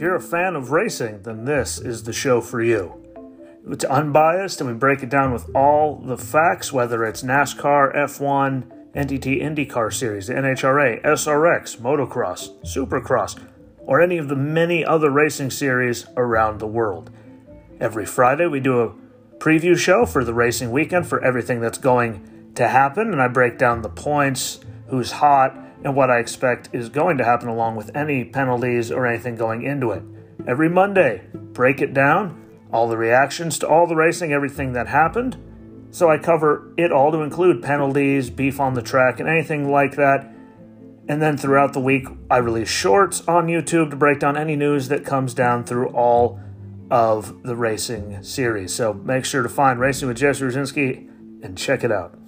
If you're a fan of racing, then this is the show for you. It's unbiased and we break it down with all the facts, whether it's NASCAR, F1, NTT IndyCar Series, the NHRA, SRX, Motocross, Supercross, or any of the many other racing series around the world. Every Friday, we do a preview show for the racing weekend for everything that's going to happen, and I break down the points, who's hot, and what I expect is going to happen, along with any penalties or anything going into it. Every Monday, break it down, all the reactions to all the racing, everything that happened. So I cover it all to include penalties, beef on the track, and anything like that. And then throughout the week, I release shorts on YouTube to break down any news that comes down through all of the racing series. So make sure to find Racing with Jesse Rucinski and check it out.